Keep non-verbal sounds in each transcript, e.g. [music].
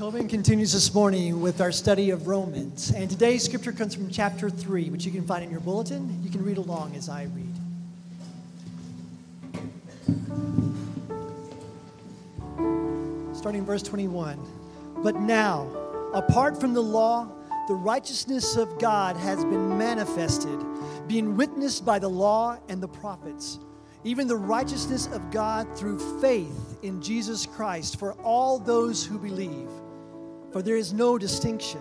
Tobin continues this morning with our study of Romans. And today's scripture comes from chapter 3, which you can find in your bulletin. You can read along as I read. Starting verse 21. But now, apart from the law, the righteousness of God has been manifested, being witnessed by the law and the prophets even the righteousness of God through faith in Jesus Christ for all those who believe. For there is no distinction,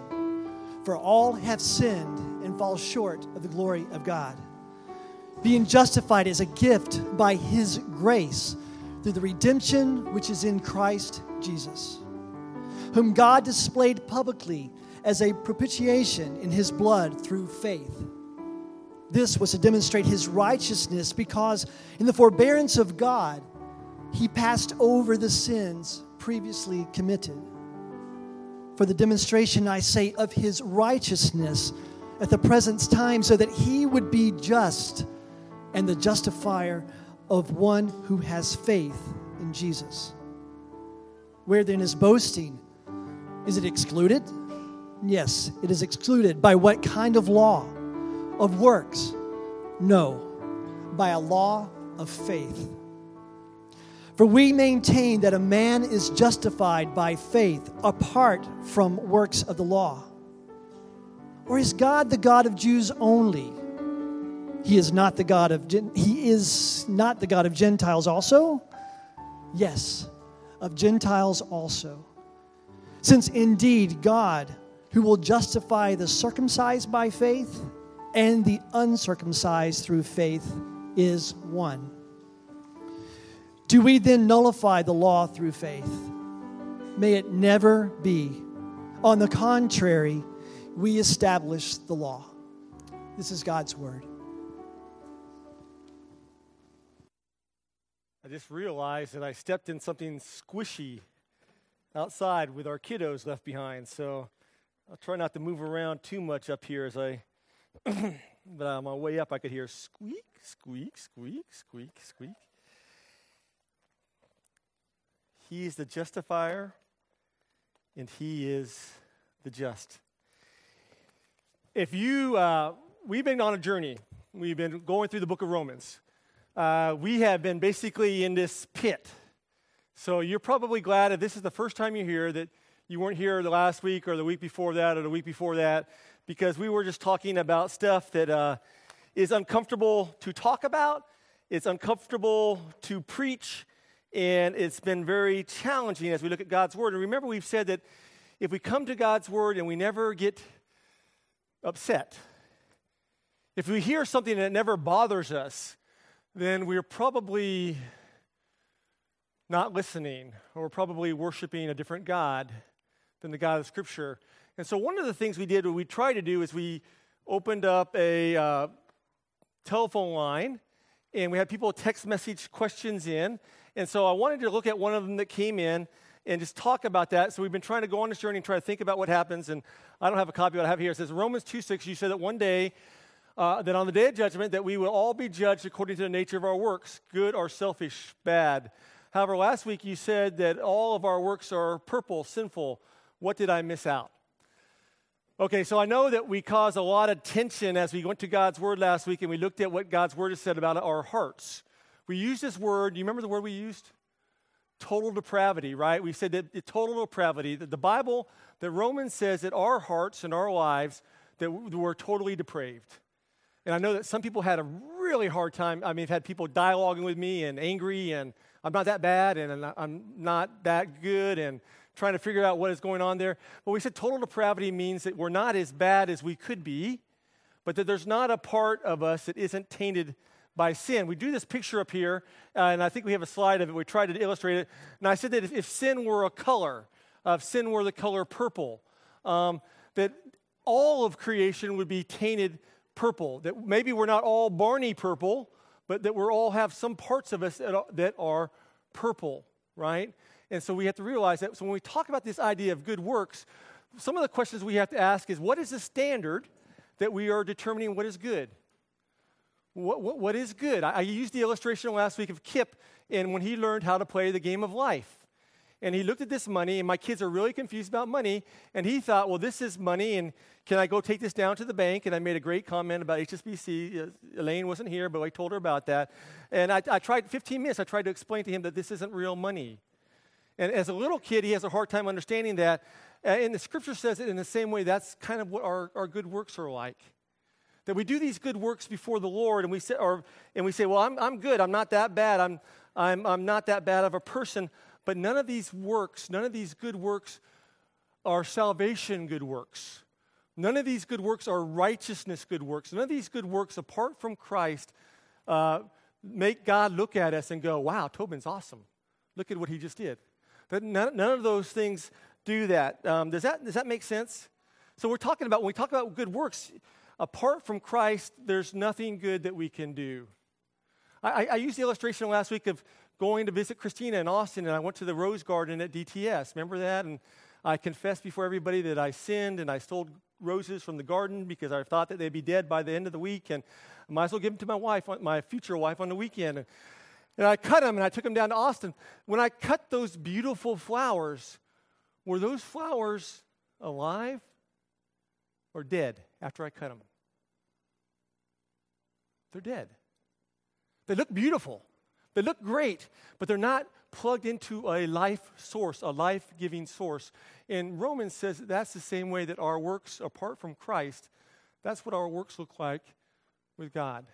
for all have sinned and fall short of the glory of God. Being justified is a gift by His grace through the redemption which is in Christ Jesus, whom God displayed publicly as a propitiation in His blood through faith this was to demonstrate his righteousness because in the forbearance of God, he passed over the sins previously committed. For the demonstration, I say, of his righteousness at the present time, so that he would be just and the justifier of one who has faith in Jesus. Where then is boasting? Is it excluded? Yes, it is excluded. By what kind of law? of works? No, by a law of faith. For we maintain that a man is justified by faith apart from works of the law. Or is God the God of Jews only? He is not the God of he is not the God of Gentiles also? Yes, of Gentiles also. Since indeed God, who will justify the circumcised by faith, and the uncircumcised through faith is one. Do we then nullify the law through faith? May it never be. On the contrary, we establish the law. This is God's word. I just realized that I stepped in something squishy outside with our kiddos left behind. So I'll try not to move around too much up here as I [coughs] but on my way up, I could hear squeak, squeak, squeak, squeak, squeak. He is the justifier, and He is the just. If you, uh, we've been on a journey. We've been going through the book of Romans. Uh, we have been basically in this pit. So you're probably glad if this is the first time you're here that you weren't here the last week or the week before that or the week before that because we were just talking about stuff that uh, is uncomfortable to talk about, it's uncomfortable to preach, and it's been very challenging as we look at God's Word. And remember, we've said that if we come to God's Word and we never get upset, if we hear something that never bothers us, then we're probably not listening, or we're probably worshiping a different God than the God of Scripture. And so, one of the things we did, what we tried to do, is we opened up a uh, telephone line and we had people text message questions in. And so, I wanted to look at one of them that came in and just talk about that. So, we've been trying to go on this journey and try to think about what happens. And I don't have a copy what I have here. It says Romans 2 6, you said that one day, uh, that on the day of judgment, that we will all be judged according to the nature of our works, good or selfish, bad. However, last week you said that all of our works are purple, sinful. What did I miss out? Okay, so I know that we caused a lot of tension as we went to God's Word last week and we looked at what God's Word has said about our hearts. We used this word, do you remember the word we used? Total depravity, right? We said that total depravity, that the Bible, that Romans says that our hearts and our lives, that we're totally depraved. And I know that some people had a really hard time. I mean, I've had people dialoguing with me and angry, and I'm not that bad, and I'm not that good, and trying to figure out what is going on there. But we said total depravity means that we're not as bad as we could be, but that there's not a part of us that isn't tainted by sin. We do this picture up here, uh, and I think we have a slide of it. We tried to illustrate it. And I said that if, if sin were a color, uh, if sin were the color purple, um, that all of creation would be tainted purple. That maybe we're not all Barney purple, but that we all have some parts of us that are purple, right? And so we have to realize that so when we talk about this idea of good works, some of the questions we have to ask is what is the standard that we are determining what is good? What, what, what is good? I, I used the illustration last week of Kip and when he learned how to play the game of life. and he looked at this money, and my kids are really confused about money. And he thought, well, this is money, and can I go take this down to the bank? And I made a great comment about HSBC. Uh, Elaine wasn't here, but I told her about that. And I, I tried 15 minutes, I tried to explain to him that this isn't real money. And as a little kid, he has a hard time understanding that. Uh, and the scripture says it in the same way that's kind of what our, our good works are like. That we do these good works before the Lord, and we say, or, and we say Well, I'm, I'm good. I'm not that bad. I'm, I'm, I'm not that bad of a person. But none of these works, none of these good works are salvation good works. None of these good works are righteousness good works. None of these good works, apart from Christ, uh, make God look at us and go, wow, Tobin's awesome. Look at what he just did. But none, none of those things do that. Um, does that. Does that make sense? So we're talking about, when we talk about good works, apart from Christ, there's nothing good that we can do. I, I used the illustration last week of going to visit Christina in Austin, and I went to the Rose Garden at DTS. Remember that? And I confessed before everybody that I sinned and I stole roses from the garden because I thought that they'd be dead by the end of the week, and I might as well give them to my wife, my future wife, on the weekend. And, and I cut them and I took them down to Austin. When I cut those beautiful flowers, were those flowers alive or dead after I cut them? They're dead. They look beautiful. They look great, but they're not plugged into a life source, a life giving source. And Romans says that that's the same way that our works, apart from Christ, that's what our works look like with God.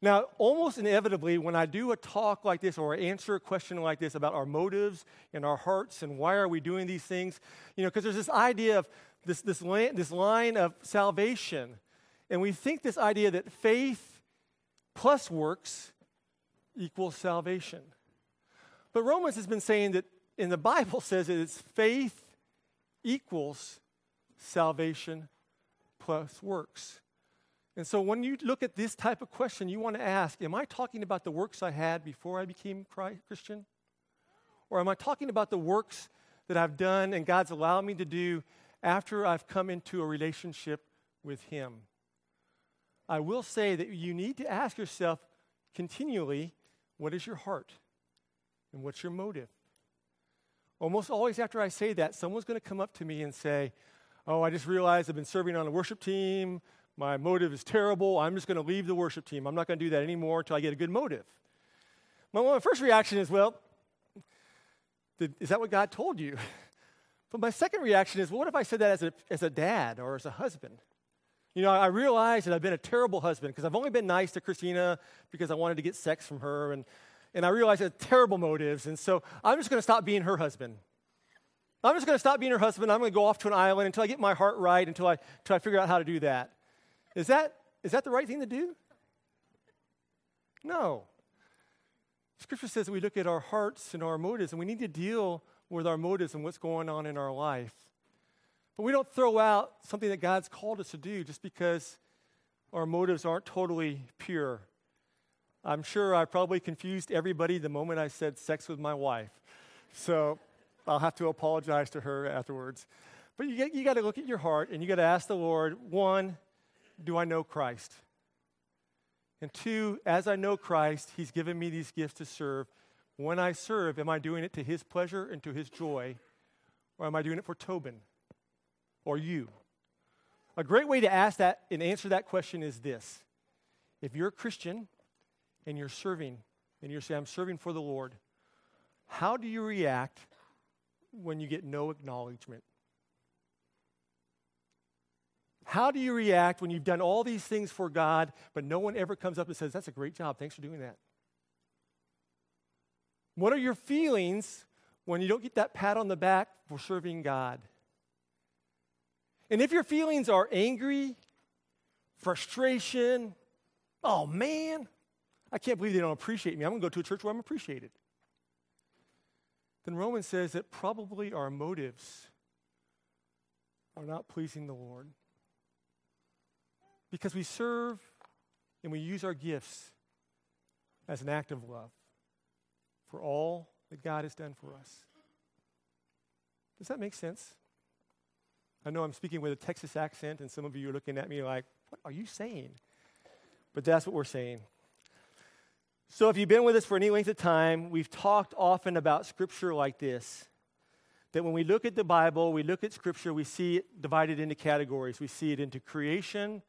Now, almost inevitably, when I do a talk like this or I answer a question like this about our motives and our hearts and why are we doing these things, you know, because there's this idea of this, this, line, this line of salvation. And we think this idea that faith plus works equals salvation. But Romans has been saying that in the Bible [laughs] says that it's faith equals salvation plus works. And so when you look at this type of question, you want to ask, am I talking about the works I had before I became Christian? Or am I talking about the works that I've done and God's allowed me to do after I've come into a relationship with Him? I will say that you need to ask yourself continually what is your heart? And what's your motive? Almost always after I say that, someone's going to come up to me and say, Oh, I just realized I've been serving on a worship team. My motive is terrible. I'm just going to leave the worship team. I'm not going to do that anymore until I get a good motive. My, my first reaction is, Well, did, is that what God told you? [laughs] But my second reaction is, well, what if I said that as a, as a dad or as a husband? You know, I realize that I've been a terrible husband because I've only been nice to Christina because I wanted to get sex from her. And, and I realized I had terrible motives. And so I'm just going to stop being her husband. I'm just going to stop being her husband. I'm going to go off to an island until I get my heart right, until I, until I figure out how to do that. Is that, is that the right thing to do? No. Scripture says that we look at our hearts and our motives, and we need to deal with our motives and what's going on in our life. We don't throw out something that God's called us to do just because our motives aren't totally pure. I'm sure I probably confused everybody the moment I said sex with my wife. So I'll have to apologize to her afterwards. But you, you got to look at your heart and you got to ask the Lord one, do I know Christ? And two, as I know Christ, He's given me these gifts to serve. When I serve, am I doing it to His pleasure and to His joy? Or am I doing it for Tobin? Or you? A great way to ask that and answer that question is this If you're a Christian and you're serving, and you're saying, I'm serving for the Lord, how do you react when you get no acknowledgement? How do you react when you've done all these things for God, but no one ever comes up and says, That's a great job. Thanks for doing that? What are your feelings when you don't get that pat on the back for serving God? And if your feelings are angry, frustration, oh man, I can't believe they don't appreciate me. I'm going to go to a church where I'm appreciated. Then Romans says that probably our motives are not pleasing the Lord. Because we serve and we use our gifts as an act of love for all that God has done for us. Does that make sense? I know I'm speaking with a Texas accent, and some of you are looking at me like, what are you saying? But that's what we're saying. So, if you've been with us for any length of time, we've talked often about scripture like this that when we look at the Bible, we look at scripture, we see it divided into categories. We see it into creation,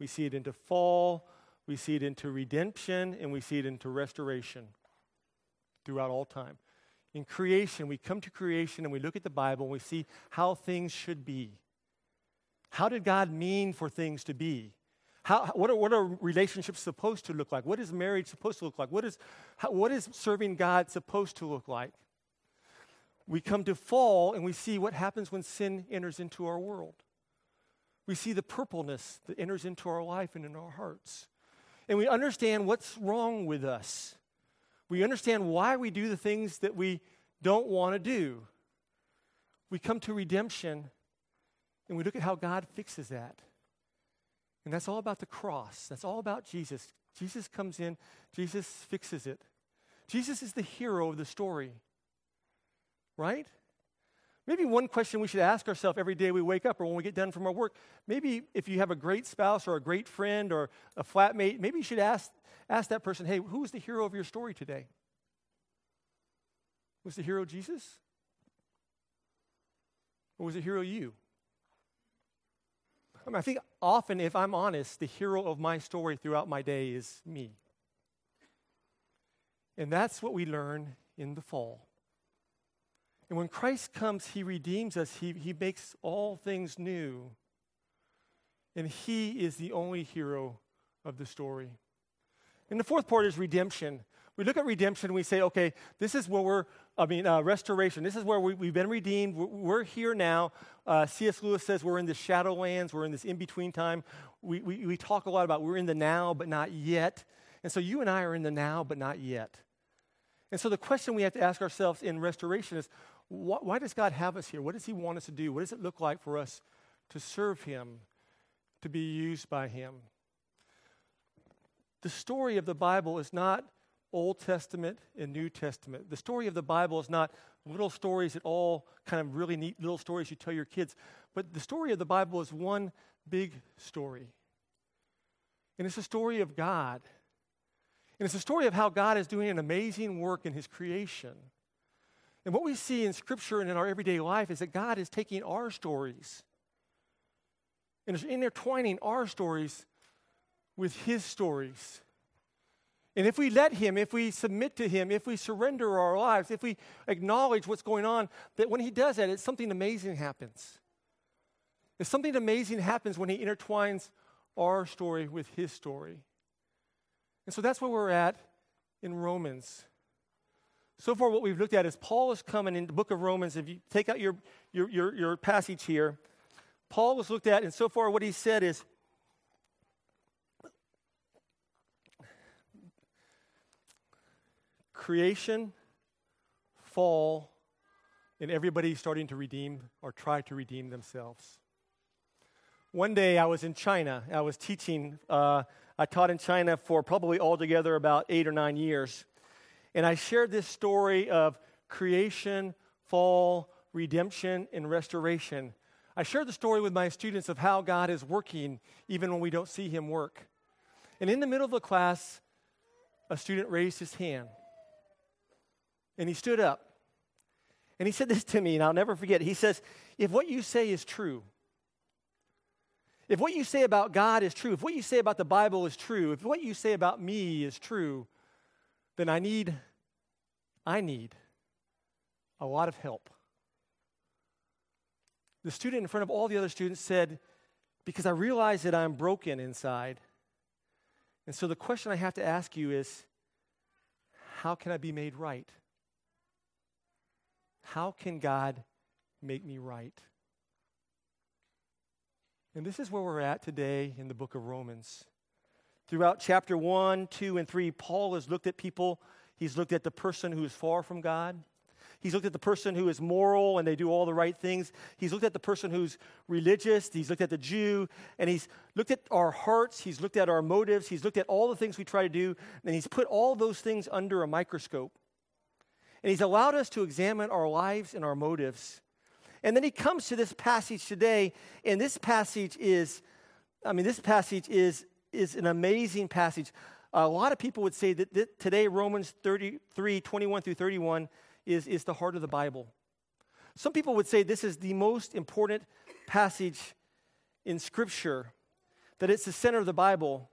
we see it into fall, we see it into redemption, and we see it into restoration throughout all time. In creation, we come to creation and we look at the Bible and we see how things should be. How did God mean for things to be? How, what, are, what are relationships supposed to look like? What is marriage supposed to look like? What is, how, what is serving God supposed to look like? We come to fall and we see what happens when sin enters into our world. We see the purpleness that enters into our life and in our hearts. And we understand what's wrong with us. We understand why we do the things that we don't want to do. We come to redemption and we look at how God fixes that. And that's all about the cross. That's all about Jesus. Jesus comes in, Jesus fixes it. Jesus is the hero of the story, right? Maybe one question we should ask ourselves every day we wake up or when we get done from our work, maybe if you have a great spouse or a great friend or a flatmate, maybe you should ask, ask that person, hey, who's the hero of your story today? Was the hero Jesus? Or was the hero you? I, mean, I think often, if I'm honest, the hero of my story throughout my day is me. And that's what we learn in the fall. And when Christ comes, he redeems us, he, he makes all things new. And he is the only hero of the story. And the fourth part is redemption. We look at redemption we say, okay, this is where we're, I mean, uh, restoration. This is where we, have been redeemed. We're, we're here now. Uh, C.S. Lewis says we're in the shadowlands. We're in this in between time. We, we, we talk a lot about we're in the now, but not yet. And so you and I are in the now, but not yet. And so the question we have to ask ourselves in restoration is wh- why does God have us here? What does He want us to do? What does it look like for us to serve Him, to be used by Him? The story of the Bible is not Old Testament and New Testament. The story of the Bible is not little stories at all kind of really neat little stories you tell your kids, but the story of the Bible is one big story. And it's a story of God. And it's a story of how God is doing an amazing work in His creation. And what we see in Scripture and in our everyday life is that God is taking our stories and is intertwining our stories with His stories. And if we let Him, if we submit to Him, if we surrender our lives, if we acknowledge what's going on, that when He does that, it's something amazing happens. If something amazing happens when He intertwines our story with His story. And so that's where we're at in Romans. So far, what we've looked at is Paul is coming in the book of Romans. If you take out your, your, your, your passage here, Paul was looked at, and so far, what he said is creation, fall, and everybody starting to redeem or try to redeem themselves. One day I was in China. I was teaching. Uh, I taught in China for probably altogether about eight or nine years. And I shared this story of creation, fall, redemption, and restoration. I shared the story with my students of how God is working even when we don't see Him work. And in the middle of the class, a student raised his hand. And he stood up. And he said this to me, and I'll never forget. He says, If what you say is true, if what you say about God is true, if what you say about the Bible is true, if what you say about me is true, then I need, I need a lot of help. The student in front of all the other students said, Because I realize that I'm broken inside. And so the question I have to ask you is, How can I be made right? How can God make me right? And this is where we're at today in the book of Romans. Throughout chapter 1, 2, and 3, Paul has looked at people. He's looked at the person who is far from God. He's looked at the person who is moral and they do all the right things. He's looked at the person who's religious. He's looked at the Jew. And he's looked at our hearts. He's looked at our motives. He's looked at all the things we try to do. And he's put all those things under a microscope. And he's allowed us to examine our lives and our motives. And then he comes to this passage today, and this passage is, I mean, this passage is, is an amazing passage. A lot of people would say that, that today Romans 33, 21 through 31 is, is the heart of the Bible. Some people would say this is the most important passage in Scripture, that it's the center of the Bible.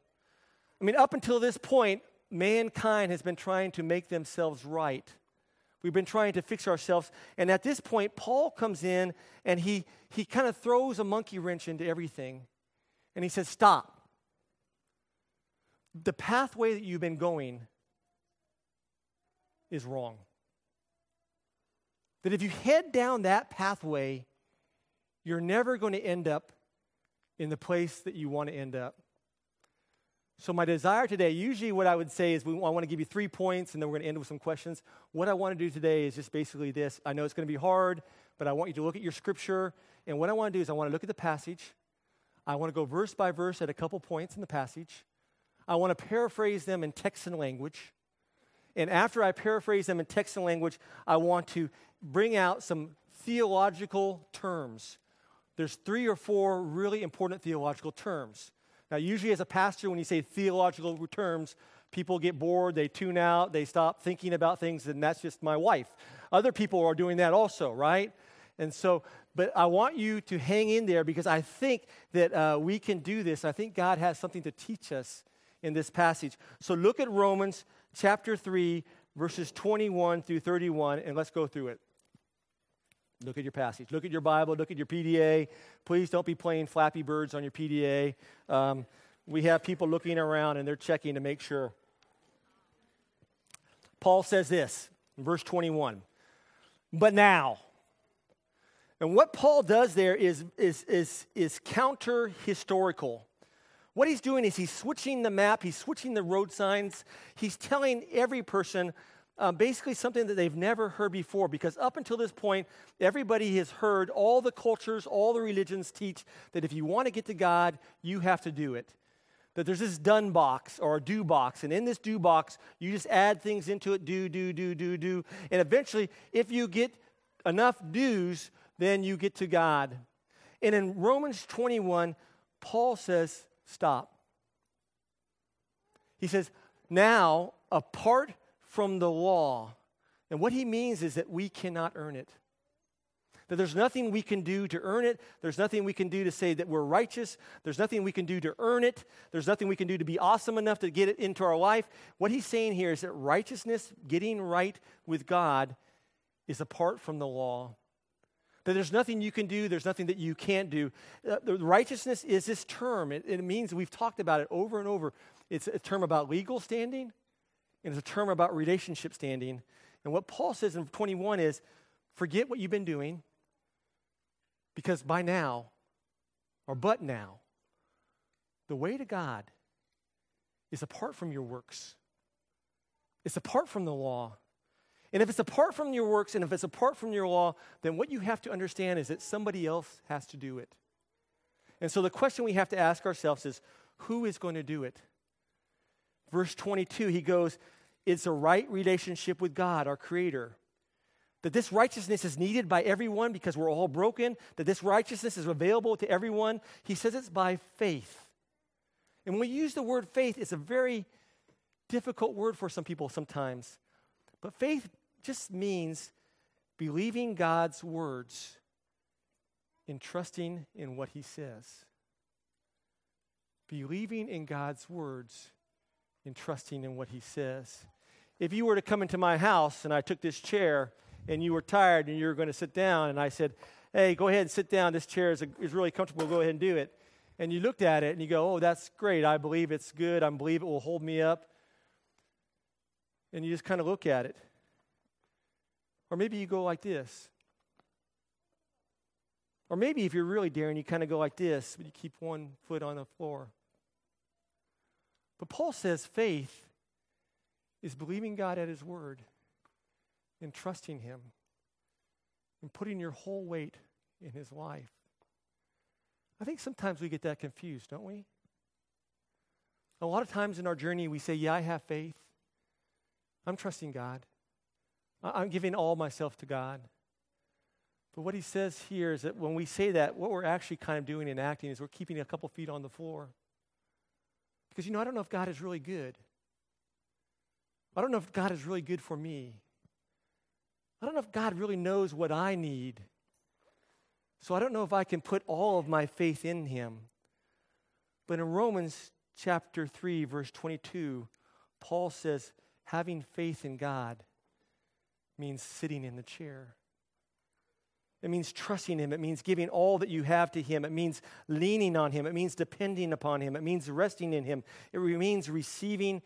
I mean, up until this point, mankind has been trying to make themselves right. We've been trying to fix ourselves. And at this point, Paul comes in and he, he kind of throws a monkey wrench into everything. And he says, Stop. The pathway that you've been going is wrong. That if you head down that pathway, you're never going to end up in the place that you want to end up. So, my desire today, usually what I would say is we, I want to give you three points and then we're going to end with some questions. What I want to do today is just basically this. I know it's going to be hard, but I want you to look at your scripture. And what I want to do is I want to look at the passage. I want to go verse by verse at a couple points in the passage. I want to paraphrase them in text and language. And after I paraphrase them in text and language, I want to bring out some theological terms. There's three or four really important theological terms. Now, usually as a pastor, when you say theological terms, people get bored, they tune out, they stop thinking about things, and that's just my wife. Other people are doing that also, right? And so, but I want you to hang in there because I think that uh, we can do this. I think God has something to teach us in this passage. So look at Romans chapter 3, verses 21 through 31, and let's go through it. Look at your passage. Look at your Bible. Look at your PDA. Please don't be playing Flappy Birds on your PDA. Um, we have people looking around and they're checking to make sure. Paul says this in verse 21 But now, and what Paul does there is, is, is, is counter historical. What he's doing is he's switching the map, he's switching the road signs, he's telling every person um, basically something that they've never heard before because up until this point, everybody has heard all the cultures, all the religions teach that if you want to get to God, you have to do it. That there's this done box or a do box, and in this do box, you just add things into it do, do, do, do, do. And eventually, if you get enough do's, then you get to God. And in Romans 21, Paul says, stop. He says, now, apart from the law. And what he means is that we cannot earn it. That there's nothing we can do to earn it. There's nothing we can do to say that we're righteous. There's nothing we can do to earn it. There's nothing we can do to be awesome enough to get it into our life. What he's saying here is that righteousness, getting right with God, is apart from the law. That there's nothing you can do, there's nothing that you can't do. Uh, righteousness is this term. It, it means we've talked about it over and over. It's a term about legal standing, and it's a term about relationship standing. And what Paul says in 21 is forget what you've been doing because by now, or but now, the way to God is apart from your works. It's apart from the law. And if it's apart from your works and if it's apart from your law, then what you have to understand is that somebody else has to do it. And so the question we have to ask ourselves is who is going to do it? Verse 22, he goes, it's a right relationship with God, our Creator. That this righteousness is needed by everyone because we're all broken, that this righteousness is available to everyone. He says it's by faith. And when we use the word faith, it's a very difficult word for some people sometimes. But faith just means believing God's words and trusting in what He says. Believing in God's words and trusting in what He says if you were to come into my house and I took this chair and you were tired and you were going to sit down and I said, hey, go ahead and sit down. This chair is, a, is really comfortable. Go ahead and do it. And you looked at it and you go, oh, that's great. I believe it's good. I believe it will hold me up. And you just kind of look at it. Or maybe you go like this. Or maybe if you're really daring, you kind of go like this, but you keep one foot on the floor. But Paul says faith is believing God at His word and trusting Him and putting your whole weight in His life. I think sometimes we get that confused, don't we? A lot of times in our journey, we say, Yeah, I have faith. I'm trusting God. I'm giving all myself to God. But what he says here is that when we say that, what we're actually kind of doing and acting is we're keeping a couple feet on the floor. Because, you know, I don't know if God is really good. I don't know if God is really good for me. I don't know if God really knows what I need. So I don't know if I can put all of my faith in Him. But in Romans chapter 3, verse 22, Paul says, having faith in God means sitting in the chair. It means trusting Him. It means giving all that you have to Him. It means leaning on Him. It means depending upon Him. It means resting in Him. It means receiving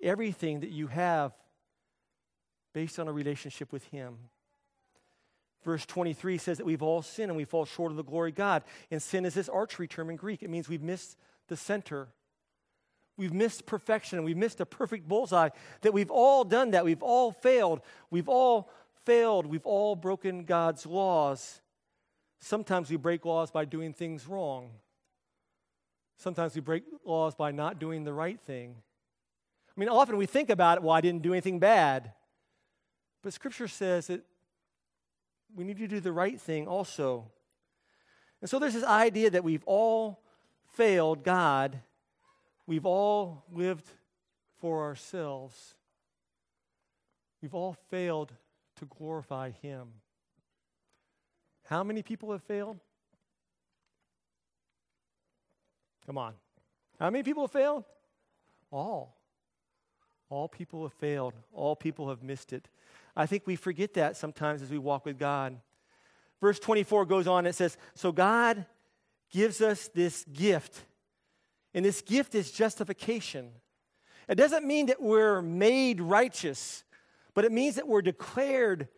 everything that you have based on a relationship with Him. Verse 23 says that we've all sinned and we fall short of the glory of God. And sin is this archery term in Greek. It means we've missed the center. We've missed perfection. We've missed a perfect bullseye. That we've all done that. We've all failed. We've all failed. We've all broken God's laws. Sometimes we break laws by doing things wrong. Sometimes we break laws by not doing the right thing. I mean, often we think about it, well, I didn't do anything bad. But Scripture says that we need to do the right thing also. And so there's this idea that we've all failed God, we've all lived for ourselves, we've all failed to glorify Him. How many people have failed? Come on. How many people have failed? All. All people have failed. All people have missed it. I think we forget that sometimes as we walk with God. Verse 24 goes on, it says, So God gives us this gift, and this gift is justification. It doesn't mean that we're made righteous but it means that we're declared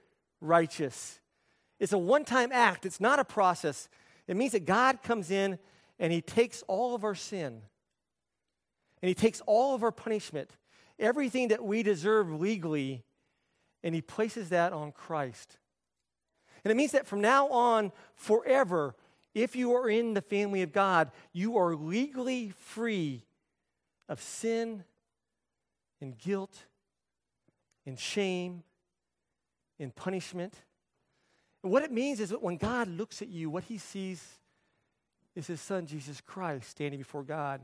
righteous. It's a one time act, it's not a process. It means that God comes in and He takes all of our sin, and He takes all of our punishment, everything that we deserve legally, and He places that on Christ. And it means that from now on, forever, if you are in the family of God, you are legally free of sin and guilt and shame, and punishment. And what it means is that when God looks at you, what he sees is his son, Jesus Christ, standing before God.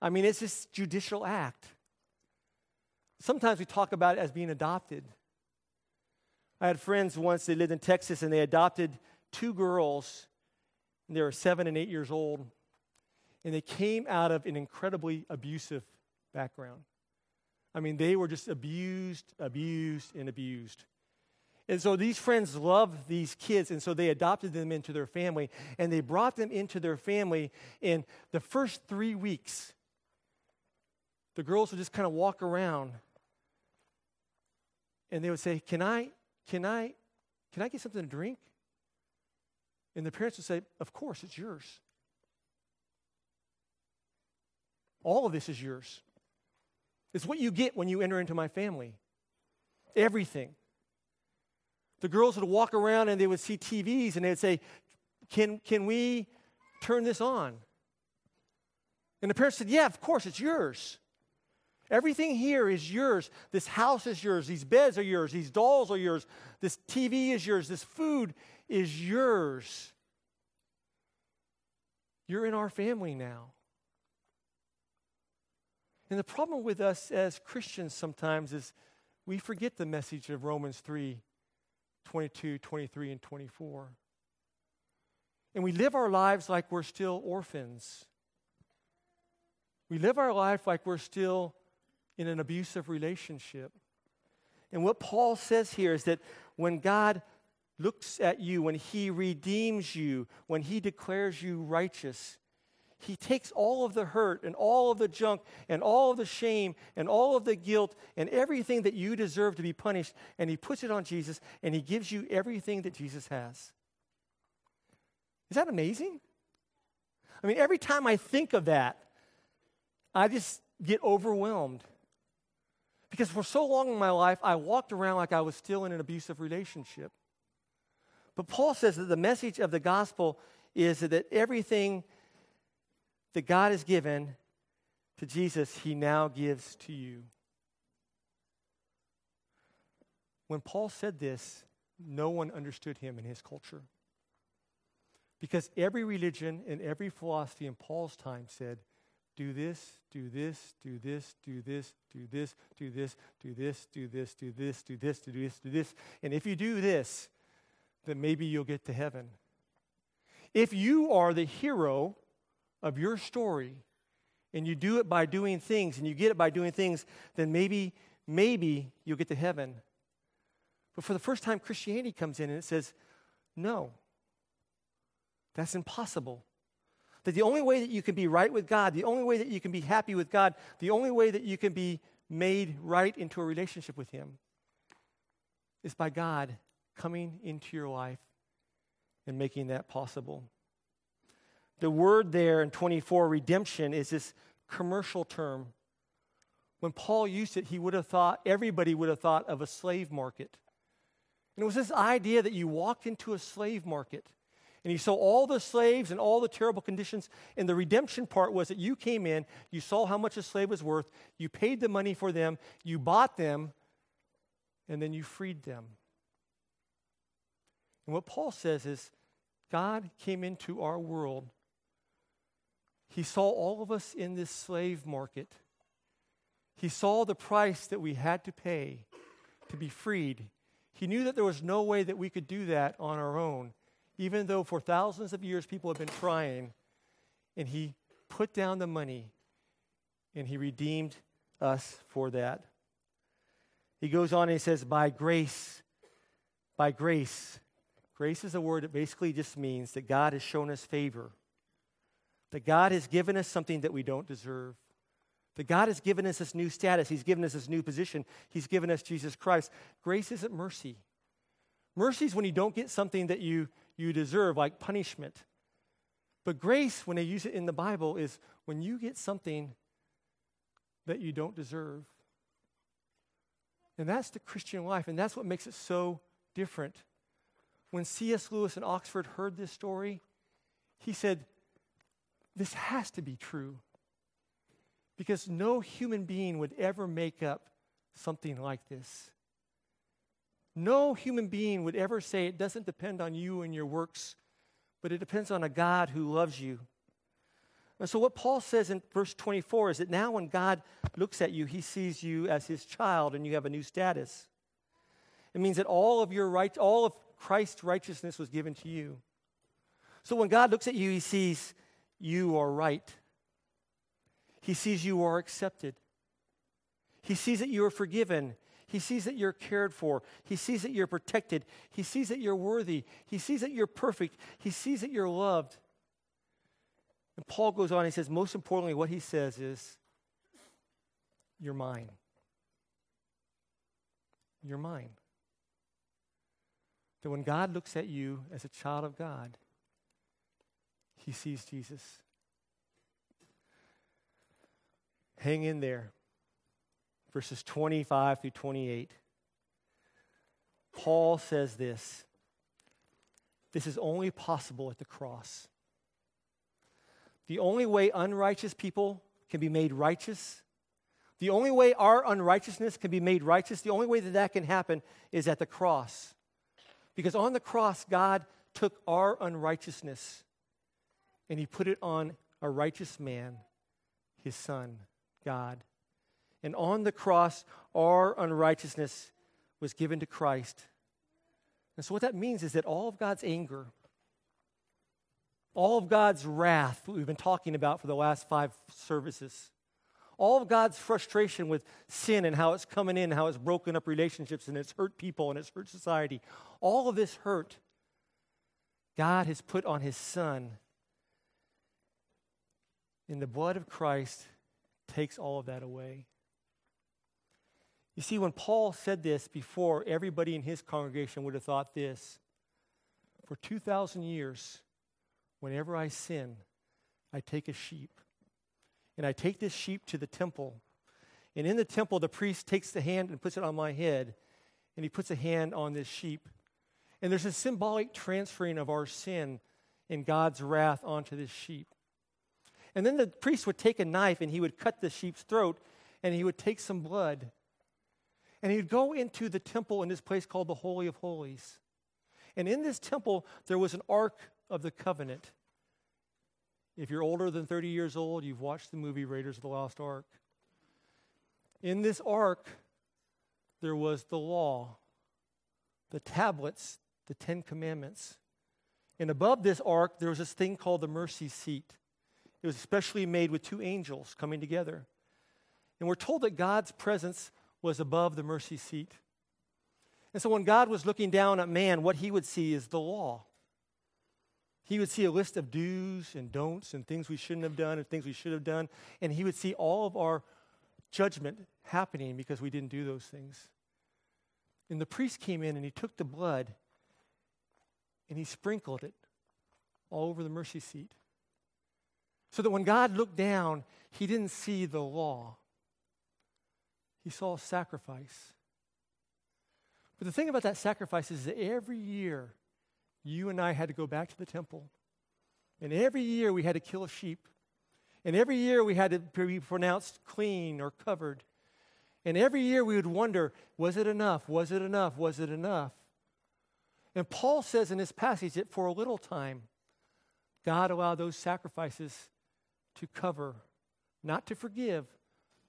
I mean, it's this judicial act. Sometimes we talk about it as being adopted. I had friends once, they lived in Texas, and they adopted two girls, they were seven and eight years old, and they came out of an incredibly abusive background. I mean, they were just abused, abused, and abused. And so these friends loved these kids, and so they adopted them into their family, and they brought them into their family. In the first three weeks, the girls would just kind of walk around, and they would say, "Can I, can I, can I get something to drink?" And the parents would say, "Of course, it's yours. All of this is yours." It's what you get when you enter into my family. Everything. The girls would walk around and they would see TVs and they'd say, Can, can we turn this on? And the parents said, Yeah, of course, it's yours. Everything here is yours. This house is yours. These beds are yours. These dolls are yours. This TV is yours. This food is yours. You're in our family now. And the problem with us as Christians sometimes is we forget the message of Romans 3 22, 23, and 24. And we live our lives like we're still orphans. We live our life like we're still in an abusive relationship. And what Paul says here is that when God looks at you, when he redeems you, when he declares you righteous, he takes all of the hurt and all of the junk and all of the shame and all of the guilt and everything that you deserve to be punished, and He puts it on Jesus, and He gives you everything that Jesus has. Is that amazing? I mean, every time I think of that, I just get overwhelmed. Because for so long in my life, I walked around like I was still in an abusive relationship. But Paul says that the message of the gospel is that everything that God has given to Jesus, he now gives to you. When Paul said this, no one understood him in his culture. Because every religion and every philosophy in Paul's time said, do this, do this, do this, do this, do this, do this, do this, do this, do this, do this, do this, do this. And if you do this, then maybe you'll get to heaven. If you are the hero of your story and you do it by doing things and you get it by doing things, then maybe, maybe you'll get to heaven. But for the first time, Christianity comes in and it says, no, that's impossible. That the only way that you can be right with God, the only way that you can be happy with God, the only way that you can be made right into a relationship with Him is by God coming into your life and making that possible. The word there in 24, redemption, is this commercial term. When Paul used it, he would have thought, everybody would have thought of a slave market. And it was this idea that you walked into a slave market and you saw all the slaves and all the terrible conditions. And the redemption part was that you came in, you saw how much a slave was worth, you paid the money for them, you bought them, and then you freed them. And what Paul says is God came into our world. He saw all of us in this slave market. He saw the price that we had to pay to be freed. He knew that there was no way that we could do that on our own even though for thousands of years people have been trying, and he put down the money and he redeemed us for that. He goes on and he says, By grace, by grace. Grace is a word that basically just means that God has shown us favor, that God has given us something that we don't deserve. That God has given us this new status. He's given us this new position. He's given us Jesus Christ. Grace isn't mercy. Mercy is when you don't get something that you you deserve, like punishment. But grace, when they use it in the Bible, is when you get something that you don't deserve. And that's the Christian life, and that's what makes it so different. When C.S. Lewis in Oxford heard this story, he said, This has to be true. Because no human being would ever make up something like this. No human being would ever say it doesn't depend on you and your works, but it depends on a God who loves you. And so, what Paul says in verse 24 is that now when God looks at you, he sees you as his child and you have a new status. It means that all of your right, all of Christ's righteousness was given to you. So, when God looks at you, he sees you are right, he sees you are accepted, he sees that you are forgiven, he sees that you're cared for. He sees that you're protected. He sees that you're worthy. He sees that you're perfect. He sees that you're loved. And Paul goes on, he says, most importantly, what he says is, You're mine. You're mine. That when God looks at you as a child of God, he sees Jesus. Hang in there verses 25 through 28. Paul says this this is only possible at the cross. The only way unrighteous people can be made righteous, the only way our unrighteousness can be made righteous, the only way that that can happen is at the cross. Because on the cross, God took our unrighteousness and he put it on a righteous man, his son, God. And on the cross, our unrighteousness was given to Christ. And so, what that means is that all of God's anger, all of God's wrath, we've been talking about for the last five services, all of God's frustration with sin and how it's coming in, how it's broken up relationships and it's hurt people and it's hurt society, all of this hurt, God has put on His Son. And the blood of Christ takes all of that away. You see, when Paul said this before, everybody in his congregation would have thought this For 2,000 years, whenever I sin, I take a sheep. And I take this sheep to the temple. And in the temple, the priest takes the hand and puts it on my head. And he puts a hand on this sheep. And there's a symbolic transferring of our sin and God's wrath onto this sheep. And then the priest would take a knife and he would cut the sheep's throat and he would take some blood and he'd go into the temple in this place called the Holy of Holies. And in this temple, there was an Ark of the Covenant. If you're older than 30 years old, you've watched the movie Raiders of the Lost Ark. In this ark, there was the law, the tablets, the Ten Commandments. And above this ark, there was this thing called the mercy seat. It was especially made with two angels coming together. And we're told that God's presence was above the mercy seat. And so when God was looking down at man, what he would see is the law. He would see a list of do's and don'ts and things we shouldn't have done and things we should have done. And he would see all of our judgment happening because we didn't do those things. And the priest came in and he took the blood and he sprinkled it all over the mercy seat. So that when God looked down, he didn't see the law, he saw a sacrifice. But the thing about that sacrifice is that every year, you and I had to go back to the temple. And every year, we had to kill a sheep. And every year, we had to be pronounced clean or covered. And every year, we would wonder was it enough? Was it enough? Was it enough? And Paul says in this passage that for a little time, God allowed those sacrifices to cover, not to forgive,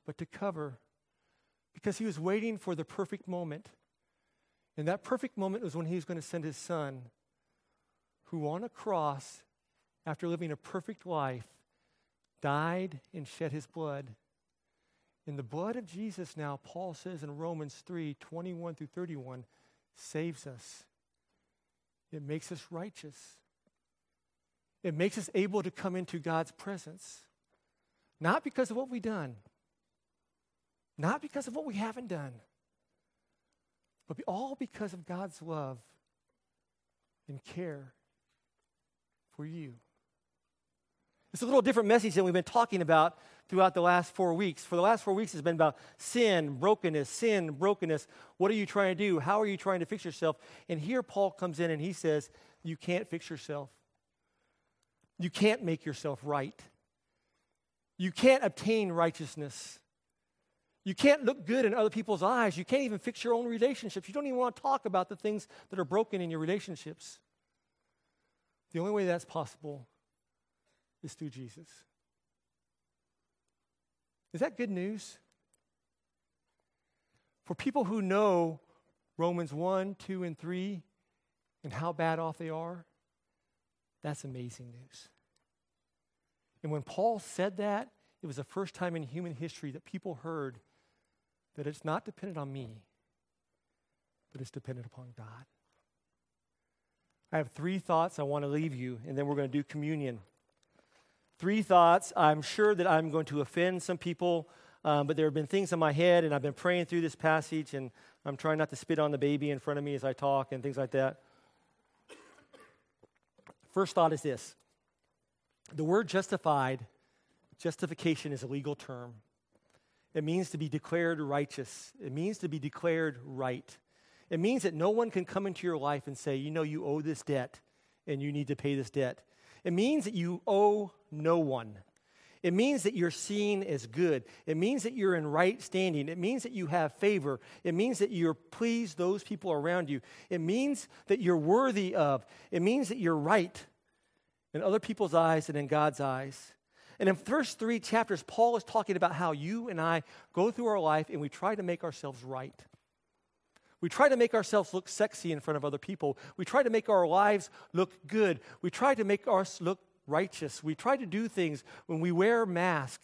but to cover, because he was waiting for the perfect moment. And that perfect moment was when he was going to send his son, who on a cross, after living a perfect life, died and shed his blood. In the blood of Jesus now, Paul says in Romans 3 21 through 31, saves us. It makes us righteous. It makes us able to come into God's presence. Not because of what we've done, not because of what we haven't done, but all because of God's love and care for you. It's a little different message than we've been talking about throughout the last four weeks. For the last four weeks, it's been about sin, brokenness, sin, brokenness. What are you trying to do? How are you trying to fix yourself? And here Paul comes in and he says, You can't fix yourself. You can't make yourself right. You can't obtain righteousness. You can't look good in other people's eyes. You can't even fix your own relationships. You don't even want to talk about the things that are broken in your relationships. The only way that's possible is through Jesus. Is that good news? For people who know Romans 1, 2, and 3 and how bad off they are, that's amazing news. And when Paul said that, it was the first time in human history that people heard that it's not dependent on me, but it's dependent upon God. I have three thoughts I want to leave you, and then we're going to do communion. Three thoughts. I'm sure that I'm going to offend some people, um, but there have been things in my head, and I've been praying through this passage, and I'm trying not to spit on the baby in front of me as I talk and things like that. First thought is this the word justified, justification is a legal term. It means to be declared righteous, it means to be declared right. It means that no one can come into your life and say, you know, you owe this debt and you need to pay this debt. It means that you owe no one. It means that you're seen as good. It means that you're in right standing. It means that you have favor. It means that you're pleased those people around you. It means that you're worthy of. It means that you're right in other people's eyes and in God's eyes. And in first three chapters, Paul is talking about how you and I go through our life and we try to make ourselves right. We try to make ourselves look sexy in front of other people. We try to make our lives look good. We try to make us look righteous. We try to do things when we wear a mask.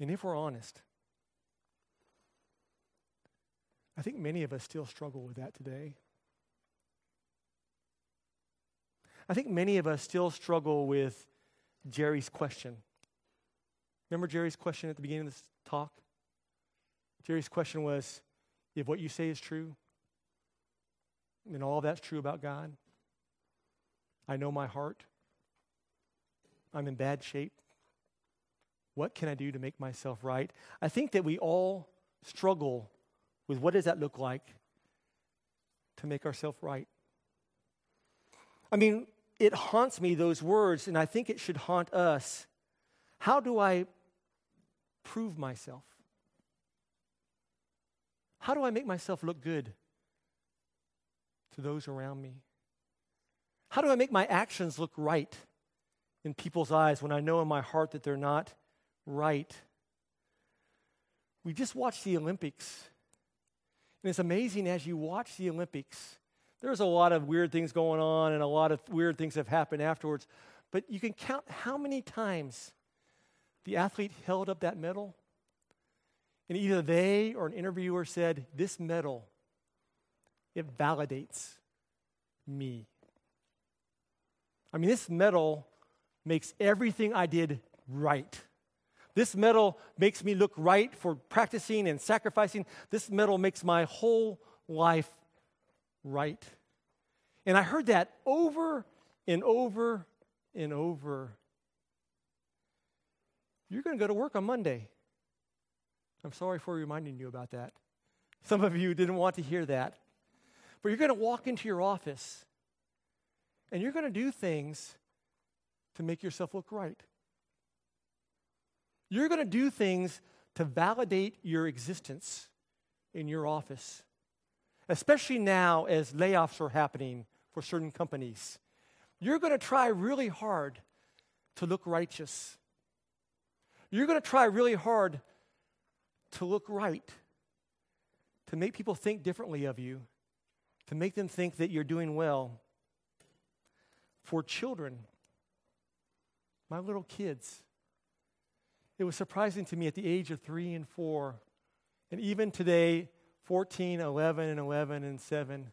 And if we're honest, I think many of us still struggle with that today. I think many of us still struggle with Jerry's question. Remember Jerry's question at the beginning of this talk? Jerry's question was if what you say is true, and all that's true about God, I know my heart, I'm in bad shape. What can I do to make myself right? I think that we all struggle with what does that look like to make ourselves right? I mean, it haunts me, those words, and I think it should haunt us. How do I prove myself? How do I make myself look good to those around me? How do I make my actions look right in people's eyes when I know in my heart that they're not right? We just watched the Olympics. And it's amazing as you watch the Olympics, there's a lot of weird things going on and a lot of weird things have happened afterwards. But you can count how many times the athlete held up that medal and either they or an interviewer said, This medal, it validates me. I mean, this medal makes everything I did right. This medal makes me look right for practicing and sacrificing. This medal makes my whole life right. And I heard that over and over and over. You're going to go to work on Monday. I'm sorry for reminding you about that. Some of you didn't want to hear that. But you're going to walk into your office and you're going to do things to make yourself look right. You're going to do things to validate your existence in your office, especially now as layoffs are happening for certain companies. You're going to try really hard to look righteous. You're going to try really hard to look right, to make people think differently of you, to make them think that you're doing well. For children, my little kids, it was surprising to me at the age of three and four, and even today, 14, 11, and 11, and 7,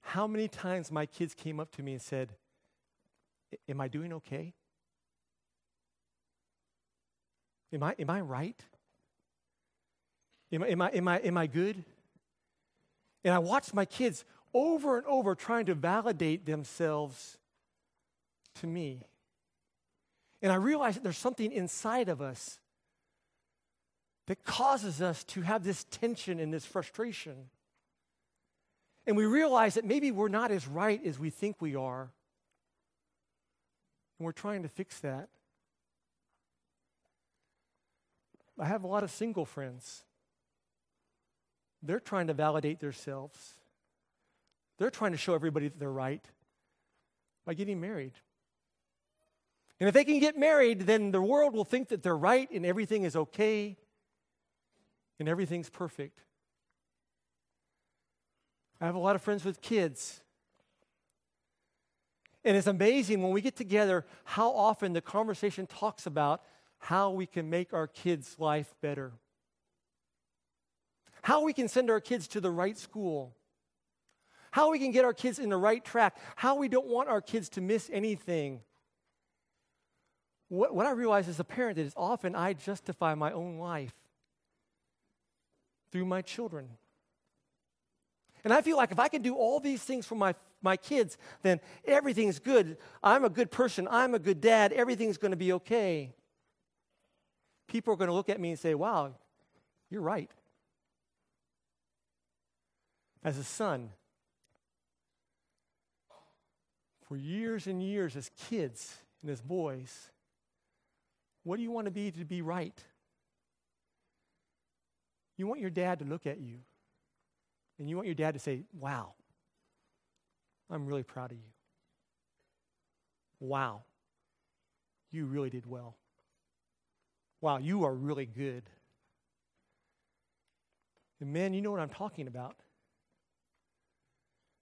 how many times my kids came up to me and said, Am I doing okay? Am I, am I right? Am I, am, I, am, I, am I good? And I watched my kids over and over trying to validate themselves to me. And I realized that there's something inside of us that causes us to have this tension and this frustration. And we realize that maybe we're not as right as we think we are. And we're trying to fix that. I have a lot of single friends they're trying to validate themselves. They're trying to show everybody that they're right by getting married. And if they can get married, then the world will think that they're right and everything is okay and everything's perfect. I have a lot of friends with kids. And it's amazing when we get together how often the conversation talks about how we can make our kids' life better how we can send our kids to the right school, how we can get our kids in the right track, how we don't want our kids to miss anything. What, what I realize as a parent is often I justify my own life through my children. And I feel like if I can do all these things for my, my kids, then everything's good. I'm a good person. I'm a good dad. Everything's going to be okay. People are going to look at me and say, wow, you're right as a son. For years and years, as kids and as boys, what do you want to be to be right? You want your dad to look at you, and you want your dad to say, Wow, I'm really proud of you. Wow, you really did well. Wow, you are really good. And man, you know what I'm talking about.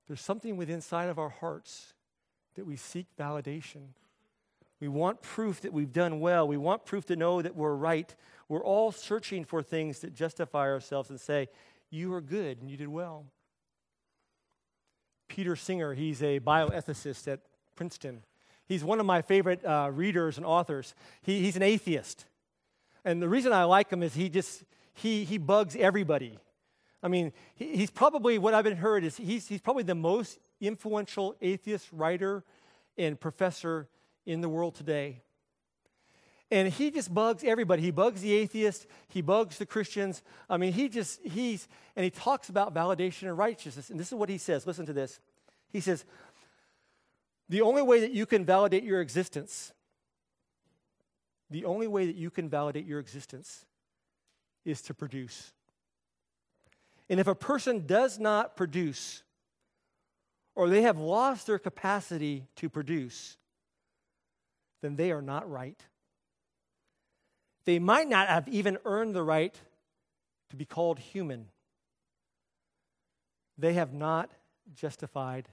There's something within inside of our hearts that we seek validation. We want proof that we've done well. We want proof to know that we're right. We're all searching for things that justify ourselves and say, You are good and you did well. Peter Singer, he's a bioethicist at Princeton. He's one of my favorite uh, readers and authors. He, he's an atheist. And the reason I like him is he just, he, he bugs everybody. I mean, he, he's probably, what I've been heard is he's, he's probably the most influential atheist writer and professor in the world today. And he just bugs everybody. He bugs the atheist. He bugs the Christians. I mean, he just, he's, and he talks about validation and righteousness. And this is what he says. Listen to this. He says, the only way that you can validate your existence, the only way that you can validate your existence is to produce. And if a person does not produce, or they have lost their capacity to produce, then they are not right. They might not have even earned the right to be called human. They have not justified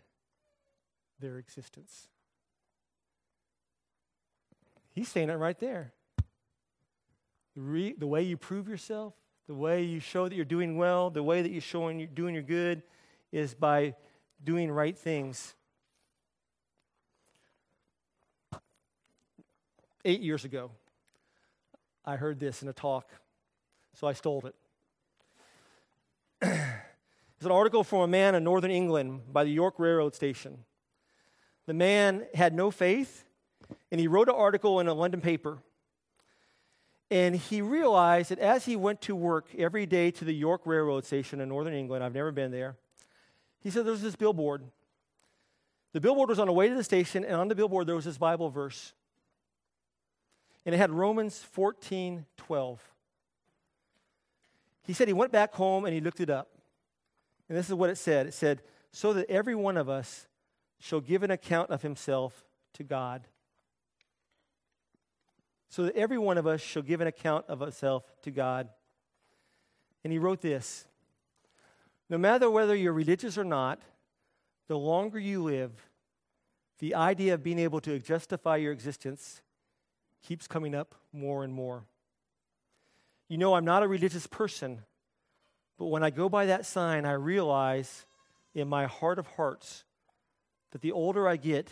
their existence. He's saying it right there. The, re, the way you prove yourself, the way you show that you're doing well, the way that you're showing you're doing your good is by doing right things. Eight years ago, I heard this in a talk, so I stole it. [clears throat] it's an article from a man in northern England by the York Railroad Station. The man had no faith, and he wrote an article in a London paper. And he realized that as he went to work every day to the York Railroad Station in northern England, I've never been there, he said there was this billboard. The billboard was on the way to the station, and on the billboard there was this Bible verse. And it had Romans 14 12. He said he went back home and he looked it up. And this is what it said it said, So that every one of us shall give an account of himself to God. So that every one of us shall give an account of himself to God. And he wrote this no matter whether you're religious or not, the longer you live, the idea of being able to justify your existence keeps coming up more and more. You know, I'm not a religious person, but when I go by that sign, I realize in my heart of hearts that the older I get,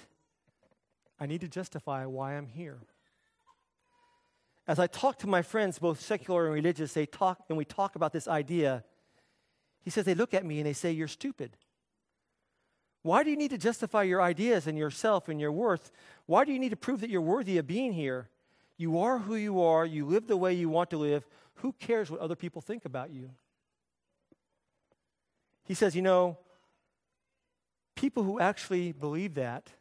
I need to justify why I'm here. As I talk to my friends, both secular and religious, they talk and we talk about this idea he says they look at me and they say, You're stupid. Why do you need to justify your ideas and yourself and your worth? Why do you need to prove that you're worthy of being here? You are who you are. You live the way you want to live. Who cares what other people think about you? He says, You know, people who actually believe that,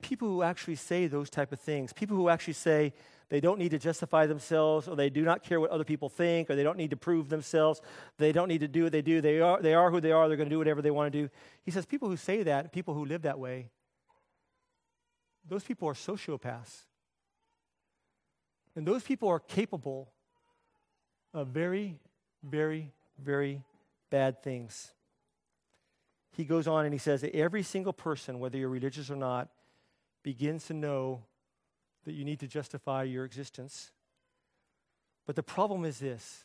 people who actually say those type of things, people who actually say, they don't need to justify themselves, or they do not care what other people think, or they don't need to prove themselves. They don't need to do what they do. They are, they are who they are. They're going to do whatever they want to do. He says people who say that, people who live that way, those people are sociopaths. And those people are capable of very, very, very bad things. He goes on and he says that every single person, whether you're religious or not, begins to know that you need to justify your existence. But the problem is this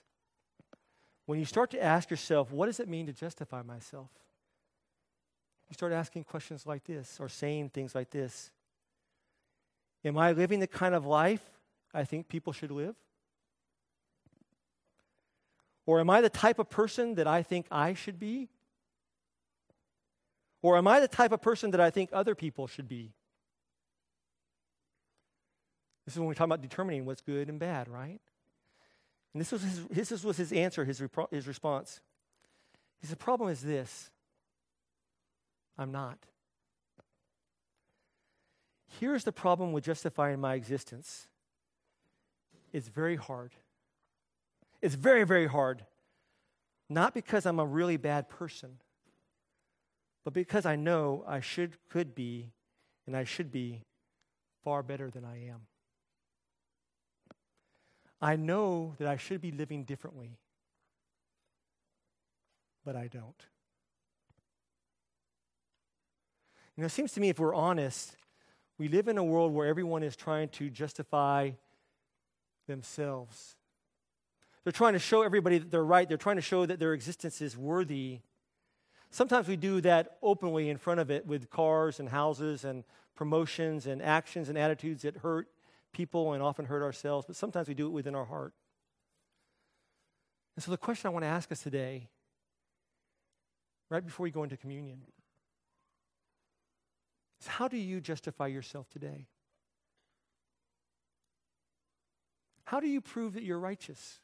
when you start to ask yourself, what does it mean to justify myself? You start asking questions like this or saying things like this Am I living the kind of life I think people should live? Or am I the type of person that I think I should be? Or am I the type of person that I think other people should be? This is when we talk about determining what's good and bad, right? And this was his, this was his answer, his, repro- his response. He said, The problem is this I'm not. Here's the problem with justifying my existence it's very hard. It's very, very hard. Not because I'm a really bad person, but because I know I should, could be, and I should be far better than I am. I know that I should be living differently, but I don't. You know, it seems to me if we're honest, we live in a world where everyone is trying to justify themselves. They're trying to show everybody that they're right. They're trying to show that their existence is worthy. Sometimes we do that openly in front of it with cars and houses and promotions and actions and attitudes that hurt people and often hurt ourselves, but sometimes we do it within our heart. And so the question I want to ask us today, right before we go into communion, is how do you justify yourself today? How do you prove that you're righteous?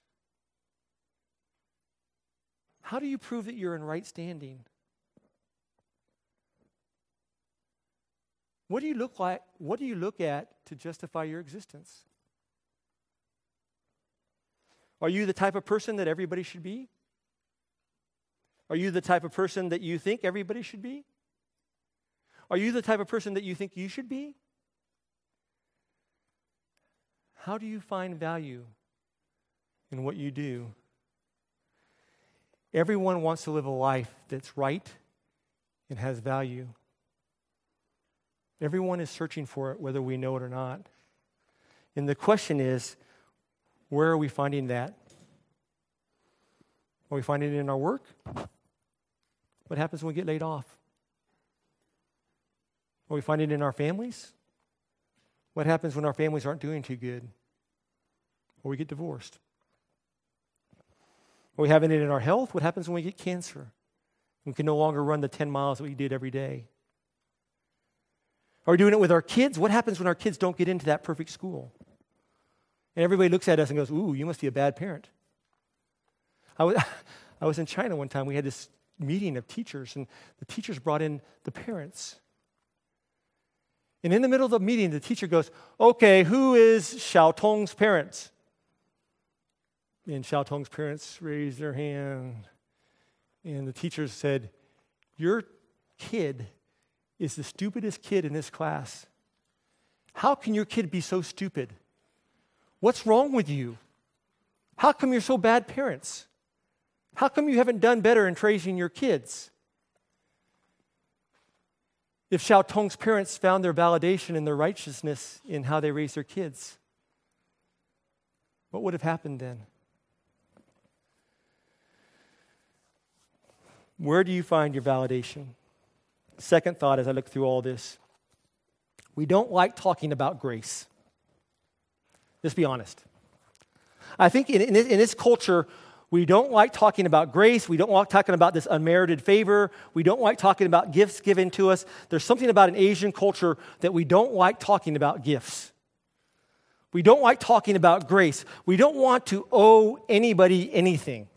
How do you prove that you're in right standing? What do you look like? What do you look at to justify your existence? Are you the type of person that everybody should be? Are you the type of person that you think everybody should be? Are you the type of person that you think you should be? How do you find value in what you do? Everyone wants to live a life that's right and has value. Everyone is searching for it, whether we know it or not. And the question is where are we finding that? Are we finding it in our work? What happens when we get laid off? Are we finding it in our families? What happens when our families aren't doing too good? Or we get divorced? Are we having it in our health? What happens when we get cancer? We can no longer run the 10 miles that we did every day. Are we doing it with our kids? What happens when our kids don't get into that perfect school? And everybody looks at us and goes, Ooh, you must be a bad parent. I was, [laughs] I was in China one time. We had this meeting of teachers, and the teachers brought in the parents. And in the middle of the meeting, the teacher goes, Okay, who is Xiao Tong's parents? And Xiao Tong's parents raised their hand. And the teacher said, Your kid is the stupidest kid in this class. How can your kid be so stupid? What's wrong with you? How come you're so bad parents? How come you haven't done better in raising your kids? If Xiao Tong's parents found their validation and their righteousness in how they raised their kids, what would have happened then? Where do you find your validation? Second thought as I look through all this we don't like talking about grace. Let's be honest. I think in, in, in this culture, we don't like talking about grace. We don't like talking about this unmerited favor. We don't like talking about gifts given to us. There's something about an Asian culture that we don't like talking about gifts. We don't like talking about grace. We don't want to owe anybody anything.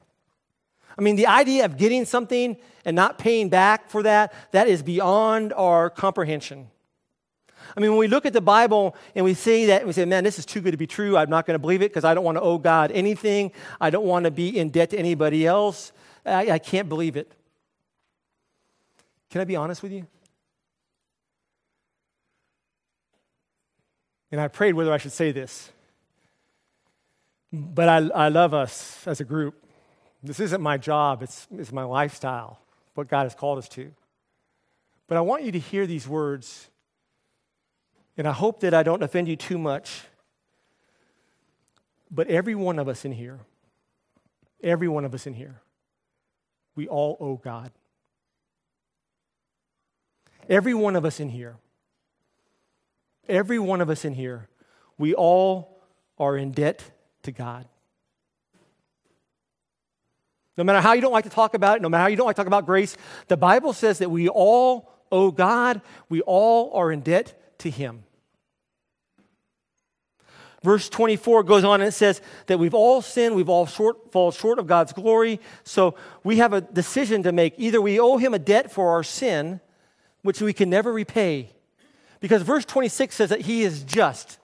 I mean, the idea of getting something and not paying back for that, that is beyond our comprehension. I mean, when we look at the Bible and we see that, we say, man, this is too good to be true. I'm not going to believe it because I don't want to owe God anything. I don't want to be in debt to anybody else. I, I can't believe it. Can I be honest with you? And I prayed whether I should say this. But I, I love us as a group. This isn't my job, it's, it's my lifestyle, what God has called us to. But I want you to hear these words, and I hope that I don't offend you too much. But every one of us in here, every one of us in here, we all owe God. Every one of us in here, every one of us in here, we all are in debt to God. No matter how you don't like to talk about it, no matter how you don't like to talk about grace, the Bible says that we all owe God, we all are in debt to Him. Verse 24 goes on and it says that we've all sinned, we've all short, fall short of God's glory. So we have a decision to make. Either we owe Him a debt for our sin, which we can never repay, because verse 26 says that He is just,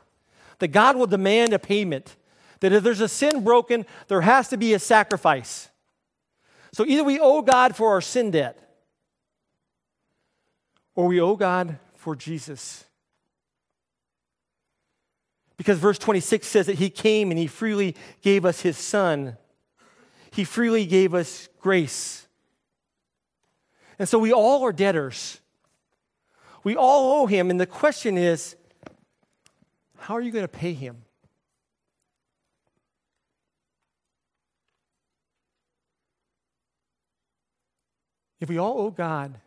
that God will demand a payment, that if there's a sin broken, there has to be a sacrifice. So either we owe God for our sin debt, or we owe God for Jesus. Because verse 26 says that He came and He freely gave us His Son, He freely gave us grace. And so we all are debtors. We all owe Him, and the question is how are you going to pay Him? If we all owe God,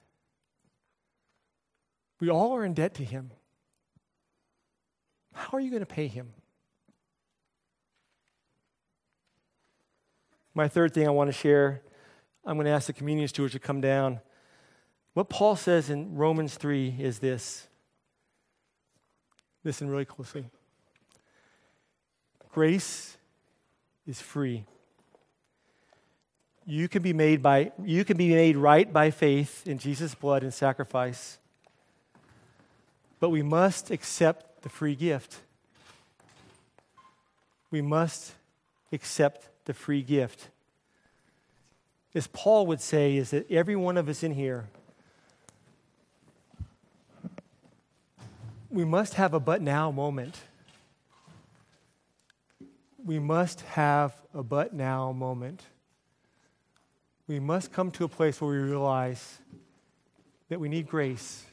we all are in debt to Him. How are you going to pay Him? My third thing I want to share, I'm going to ask the communion stewards to come down. What Paul says in Romans 3 is this. Listen really closely. Grace is free. You can be made by you can be made right by faith in Jesus' blood and sacrifice. But we must accept the free gift. We must accept the free gift. as Paul would say, is that every one of us in here, we must have a but now moment. We must have a but now moment. We must come to a place where we realize that we need grace.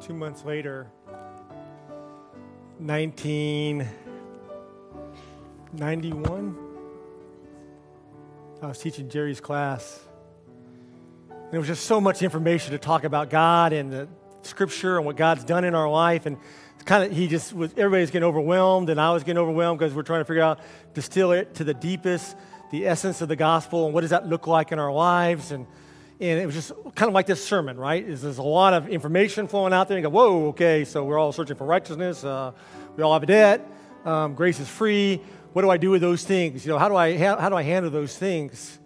Two months later, 1991, I was teaching Jerry's class. And there was just so much information to talk about God and the scripture and what God's done in our life. And kind of, he just was, everybody's getting overwhelmed, and I was getting overwhelmed because we're trying to figure out, distill it to the deepest, the essence of the gospel, and what does that look like in our lives. And and it was just kind of like this sermon, right? Is there's a lot of information flowing out there. And you go, whoa, okay, so we're all searching for righteousness. Uh, we all have a debt. Um, grace is free. What do I do with those things? You know, how do I how, how do I handle those things?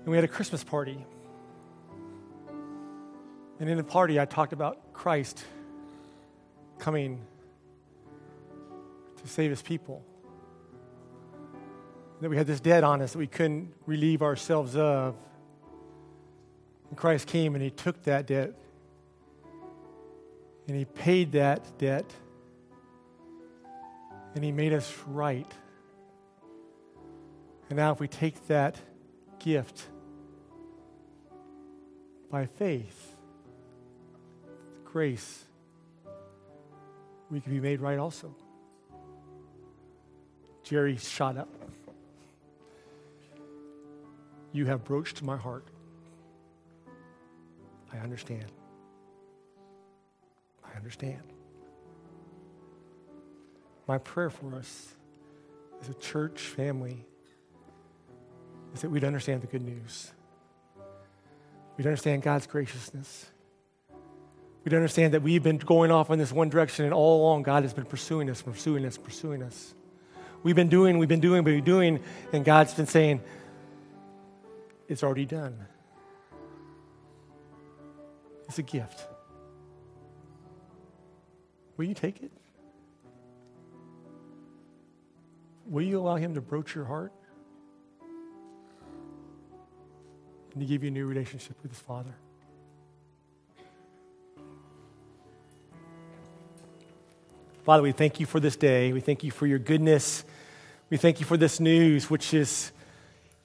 And we had a Christmas party. And in the party, I talked about Christ coming to save his people that we had this debt on us that we couldn't relieve ourselves of. And Christ came and He took that debt and He paid that debt and He made us right. And now, if we take that gift by faith, grace, we can be made right also. Jerry shot up. You have broached my heart. I understand. I understand. My prayer for us as a church family is that we'd understand the good news. We'd understand God's graciousness. We'd understand that we've been going off in this one direction, and all along, God has been pursuing us, pursuing us, pursuing us. We've been doing, we've been doing, we've been doing, and God's been saying, it's already done. It's a gift. Will you take it? Will you allow Him to broach your heart and to give you a new relationship with His Father? Father, we thank you for this day. We thank you for your goodness. We thank you for this news, which is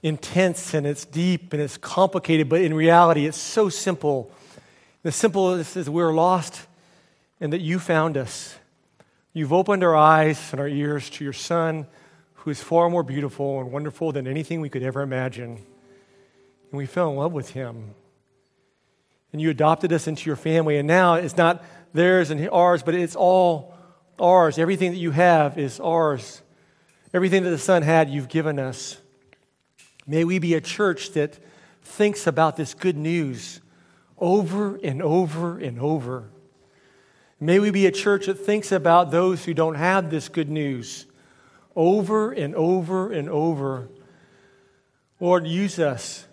intense and it's deep and it's complicated, but in reality, it's so simple. The simple is we're lost and that you found us. You've opened our eyes and our ears to your Son, who is far more beautiful and wonderful than anything we could ever imagine. And we fell in love with him. And you adopted us into your family. And now it's not theirs and ours, but it's all ours. Everything that you have is ours. Everything that the Son had, you've given us. May we be a church that thinks about this good news over and over and over. May we be a church that thinks about those who don't have this good news over and over and over. Lord, use us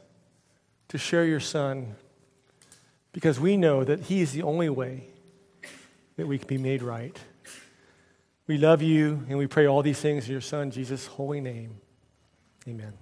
to share your Son because we know that He is the only way that we can be made right. We love you and we pray all these things in your Son, Jesus' holy name. Amen.